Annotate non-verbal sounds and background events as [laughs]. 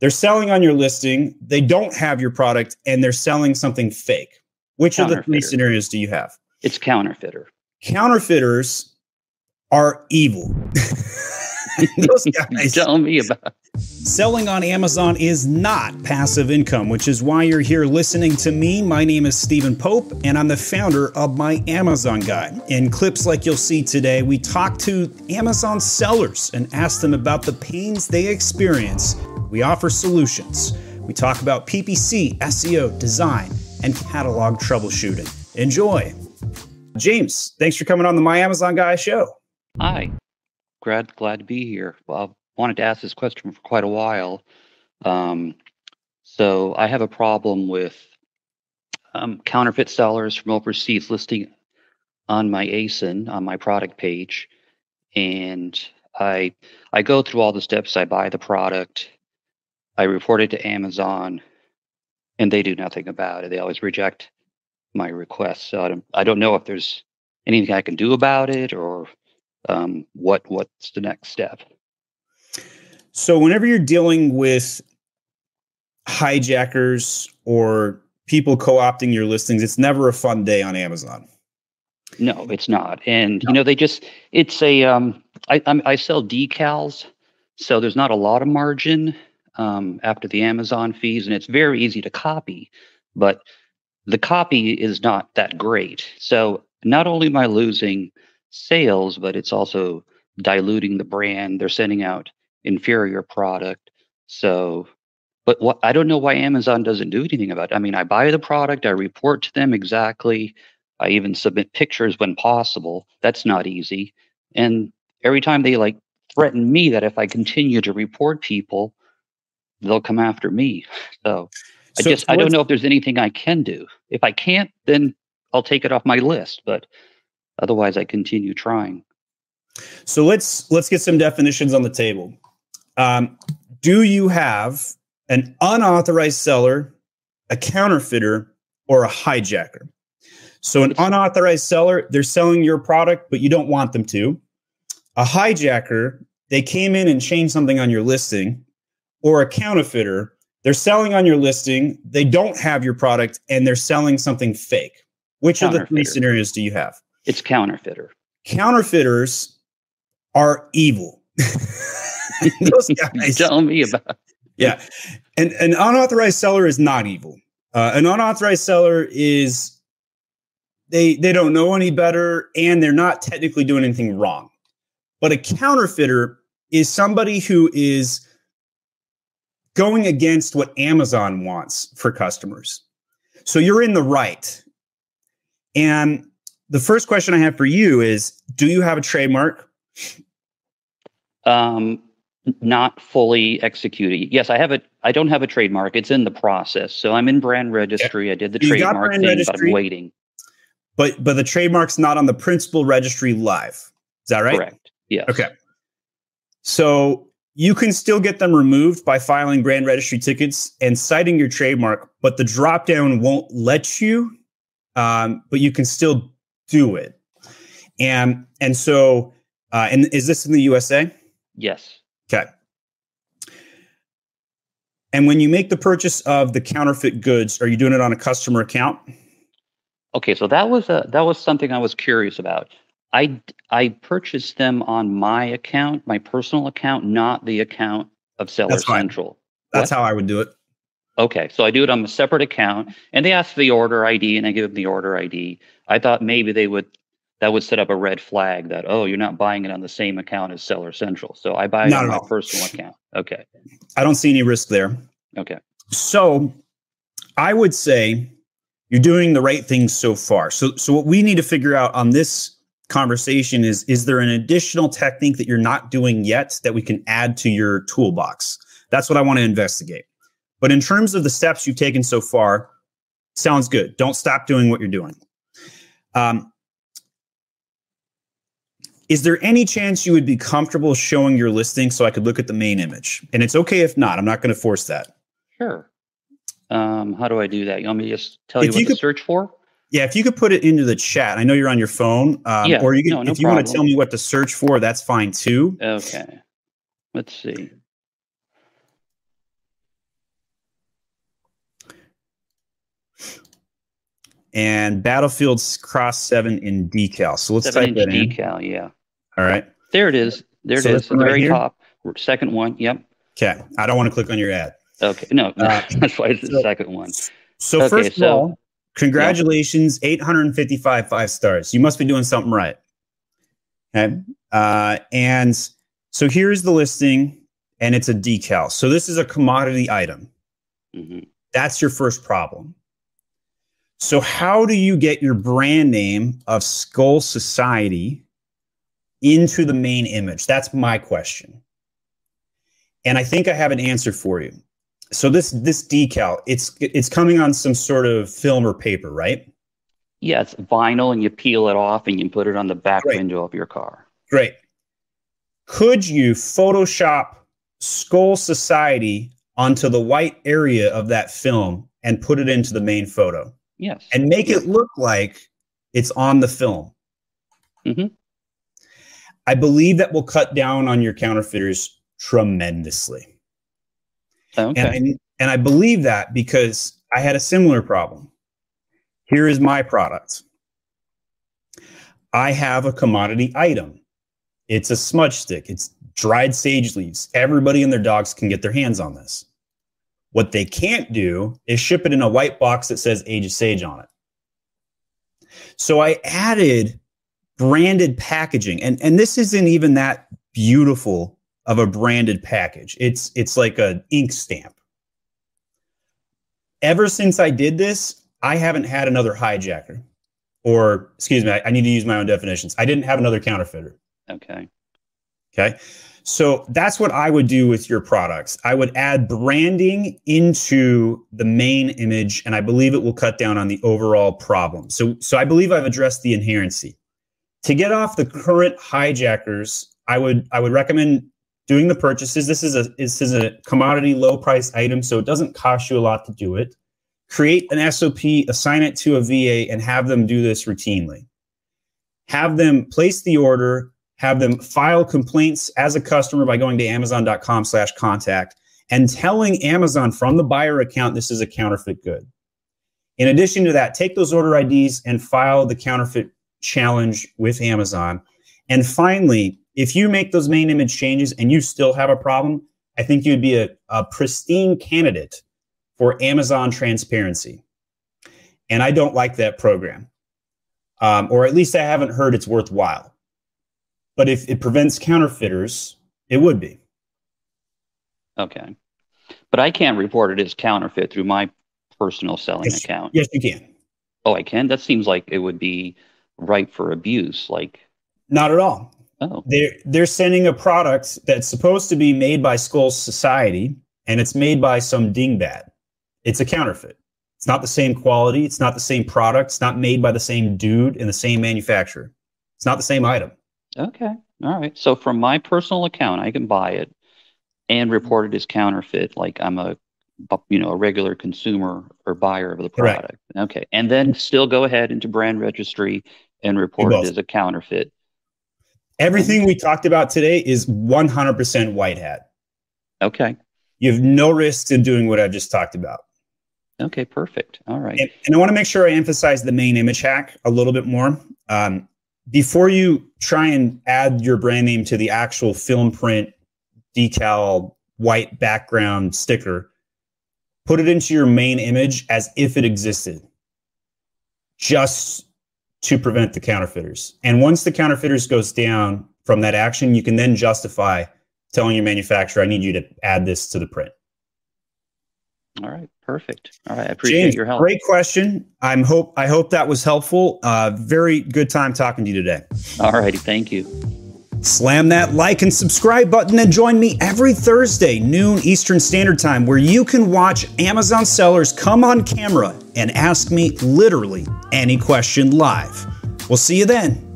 they're selling on your listing, they don't have your product, and they're selling something fake. Which of the three scenarios do you have? It's counterfeiter. Counterfeiters are evil. [laughs] Those guys. Tell me about. Selling on Amazon is not passive income, which is why you're here listening to me. My name is Stephen Pope, and I'm the founder of My Amazon Guy. In clips like you'll see today, we talk to Amazon sellers and ask them about the pains they experience. We offer solutions. We talk about PPC, SEO, design, and catalog troubleshooting. Enjoy. James, thanks for coming on the My Amazon Guy show. Hi glad glad to be here. Well, I wanted to ask this question for quite a while. Um, so I have a problem with um, counterfeit sellers from overseas listing on my ASIN on my product page, and I I go through all the steps. I buy the product, I report it to Amazon, and they do nothing about it. They always reject my request. So I don't I don't know if there's anything I can do about it or um, what what's the next step? So whenever you're dealing with hijackers or people co-opting your listings, it's never a fun day on Amazon. No, it's not. And no. you know, they just it's a um I I'm, I sell decals, so there's not a lot of margin um, after the Amazon fees, and it's very easy to copy, but the copy is not that great. So not only am I losing sales, but it's also diluting the brand. They're sending out inferior product. So, but what I don't know why Amazon doesn't do anything about it. I mean, I buy the product, I report to them exactly. I even submit pictures when possible. That's not easy. And every time they like threaten me that if I continue to report people, they'll come after me. So, so I just I don't know if there's anything I can do. If I can't, then I'll take it off my list. But Otherwise, I continue trying. So let's let's get some definitions on the table. Um, do you have an unauthorized seller, a counterfeiter, or a hijacker? So an unauthorized seller, they're selling your product, but you don't want them to. A hijacker, they came in and changed something on your listing, or a counterfeiter, they're selling on your listing, they don't have your product, and they're selling something fake. Which of the three scenarios do you have? It's counterfeiter. Counterfeiters are evil. [laughs] Those guys. Tell me about. Yeah, and an unauthorized seller is not evil. Uh, an unauthorized seller is they they don't know any better, and they're not technically doing anything wrong. But a counterfeiter is somebody who is going against what Amazon wants for customers. So you're in the right. And the first question I have for you is Do you have a trademark? Um, not fully executed. Yes, I have a. I don't have a trademark. It's in the process. So I'm in brand registry. I did the you trademark thing, registry, but I'm waiting. But but the trademark's not on the principal registry live. Is that right? Correct. Yeah. Okay. So you can still get them removed by filing brand registry tickets and citing your trademark, but the dropdown won't let you. Um, but you can still do it. And and so uh, and is this in the USA? Yes. Okay. And when you make the purchase of the counterfeit goods, are you doing it on a customer account? Okay, so that was a that was something I was curious about. I I purchased them on my account, my personal account, not the account of Seller That's Central. That's what? how I would do it. Okay, so I do it on a separate account, and they ask for the order ID, and I give them the order ID. I thought maybe they would that would set up a red flag that oh you're not buying it on the same account as Seller Central. So I buy it not on my all. personal account. Okay. I don't see any risk there. Okay. So I would say you're doing the right things so far. So so what we need to figure out on this conversation is is there an additional technique that you're not doing yet that we can add to your toolbox? That's what I want to investigate. But in terms of the steps you've taken so far, sounds good. Don't stop doing what you're doing. Um, is there any chance you would be comfortable showing your listing so I could look at the main image? And it's okay if not. I'm not going to force that. Sure. Um, how do I do that? You want me to just tell if you what you to could, search for? Yeah, if you could put it into the chat. I know you're on your phone. Um, yeah, or you can, no, no if you want to tell me what to search for, that's fine too. Okay. Let's see. And Battlefield Cross 7 in decal. So let's type that in. decal, yeah. All right. There it is. There so it is. The very top. Second one. Yep. Okay. I don't want to click on your ad. Okay. No, [laughs] uh, that's why it's the second one. So okay, first of all, congratulations, 855 five stars. You must be doing something right. Okay. Uh, and so here's the listing, and it's a decal. So this is a commodity item. hmm That's your first problem. So how do you get your brand name of Skull Society into the main image? That's my question. And I think I have an answer for you. So this this decal, it's it's coming on some sort of film or paper, right? Yeah, it's vinyl, and you peel it off, and you put it on the back Great. window of your car. Great. Could you Photoshop Skull Society onto the white area of that film and put it into the main photo Yes. and make it look like it's on the film? Mhm. I believe that will cut down on your counterfeiters tremendously. Okay. And, and, and I believe that because I had a similar problem. Here is my product. I have a commodity item. It's a smudge stick. It's dried sage leaves. Everybody and their dogs can get their hands on this. What they can't do is ship it in a white box that says Age of Sage on it. So I added branded packaging, and, and this isn't even that beautiful of a branded package. It's it's like an ink stamp. Ever since I did this, I haven't had another hijacker. Or excuse me, I, I need to use my own definitions. I didn't have another counterfeiter. okay. Okay. So that's what I would do with your products. I would add branding into the main image, and I believe it will cut down on the overall problem. So, so I believe I've addressed the inherency. To get off the current hijackers, I would I would recommend doing the purchases. This is a this is a commodity low price item, so it doesn't cost you a lot to do it. Create an SOP, assign it to a VA, and have them do this routinely. Have them place the order, have them file complaints as a customer by going to amazon.com slash contact and telling Amazon from the buyer account this is a counterfeit good. In addition to that, take those order IDs and file the counterfeit challenge with Amazon. And finally, if you make those main image changes and you still have a problem, I think you'd be a, a pristine candidate for Amazon transparency. And I don't like that program. Um, or at least I haven't heard it's worthwhile. But if it prevents counterfeiters, it would be. Okay. But I can't report it as counterfeit through my personal selling Yes. account. Yes, you can. Oh, I can? That seems like it would be ripe for abuse. Like, Not at all. Oh, They're they're sending a product that's supposed to be made by Skull Society, and it's made by some dingbat. It's a counterfeit. It's not the same quality. It's not the same product. It's not made by the same dude in the same manufacturer. It's not the same item. okay. All right. So from my personal account, I can buy it and mm-hmm. report it as counterfeit, like I'm a, you know, a regular consumer or buyer of the Correct. product. Okay. And then mm-hmm. still go ahead into brand registry and report it as a counterfeit. Everything we talked about today is 100% white hat. Okay. You have no risk in doing what I just talked about. Okay. Perfect. All right. And, and I want to make sure I emphasize the main image hack a little bit more. Um, before you try and add your brand name to the actual film print decal white background sticker, put it into your main image as if it existed, just to prevent the counterfeiters. And once the counterfeiters goes down from that action, you can then justify telling your manufacturer, I need you to add this to the print. All right. Perfect. All right. I appreciate James, your help. great question. I'm hope I hope that was helpful. Uh, very good time talking to you today. All righty. Thank you. Slam that like and subscribe button and join me every Thursday, noon Eastern Standard Time, where you can watch Amazon sellers come on camera and ask me literally any question live. We'll see you then.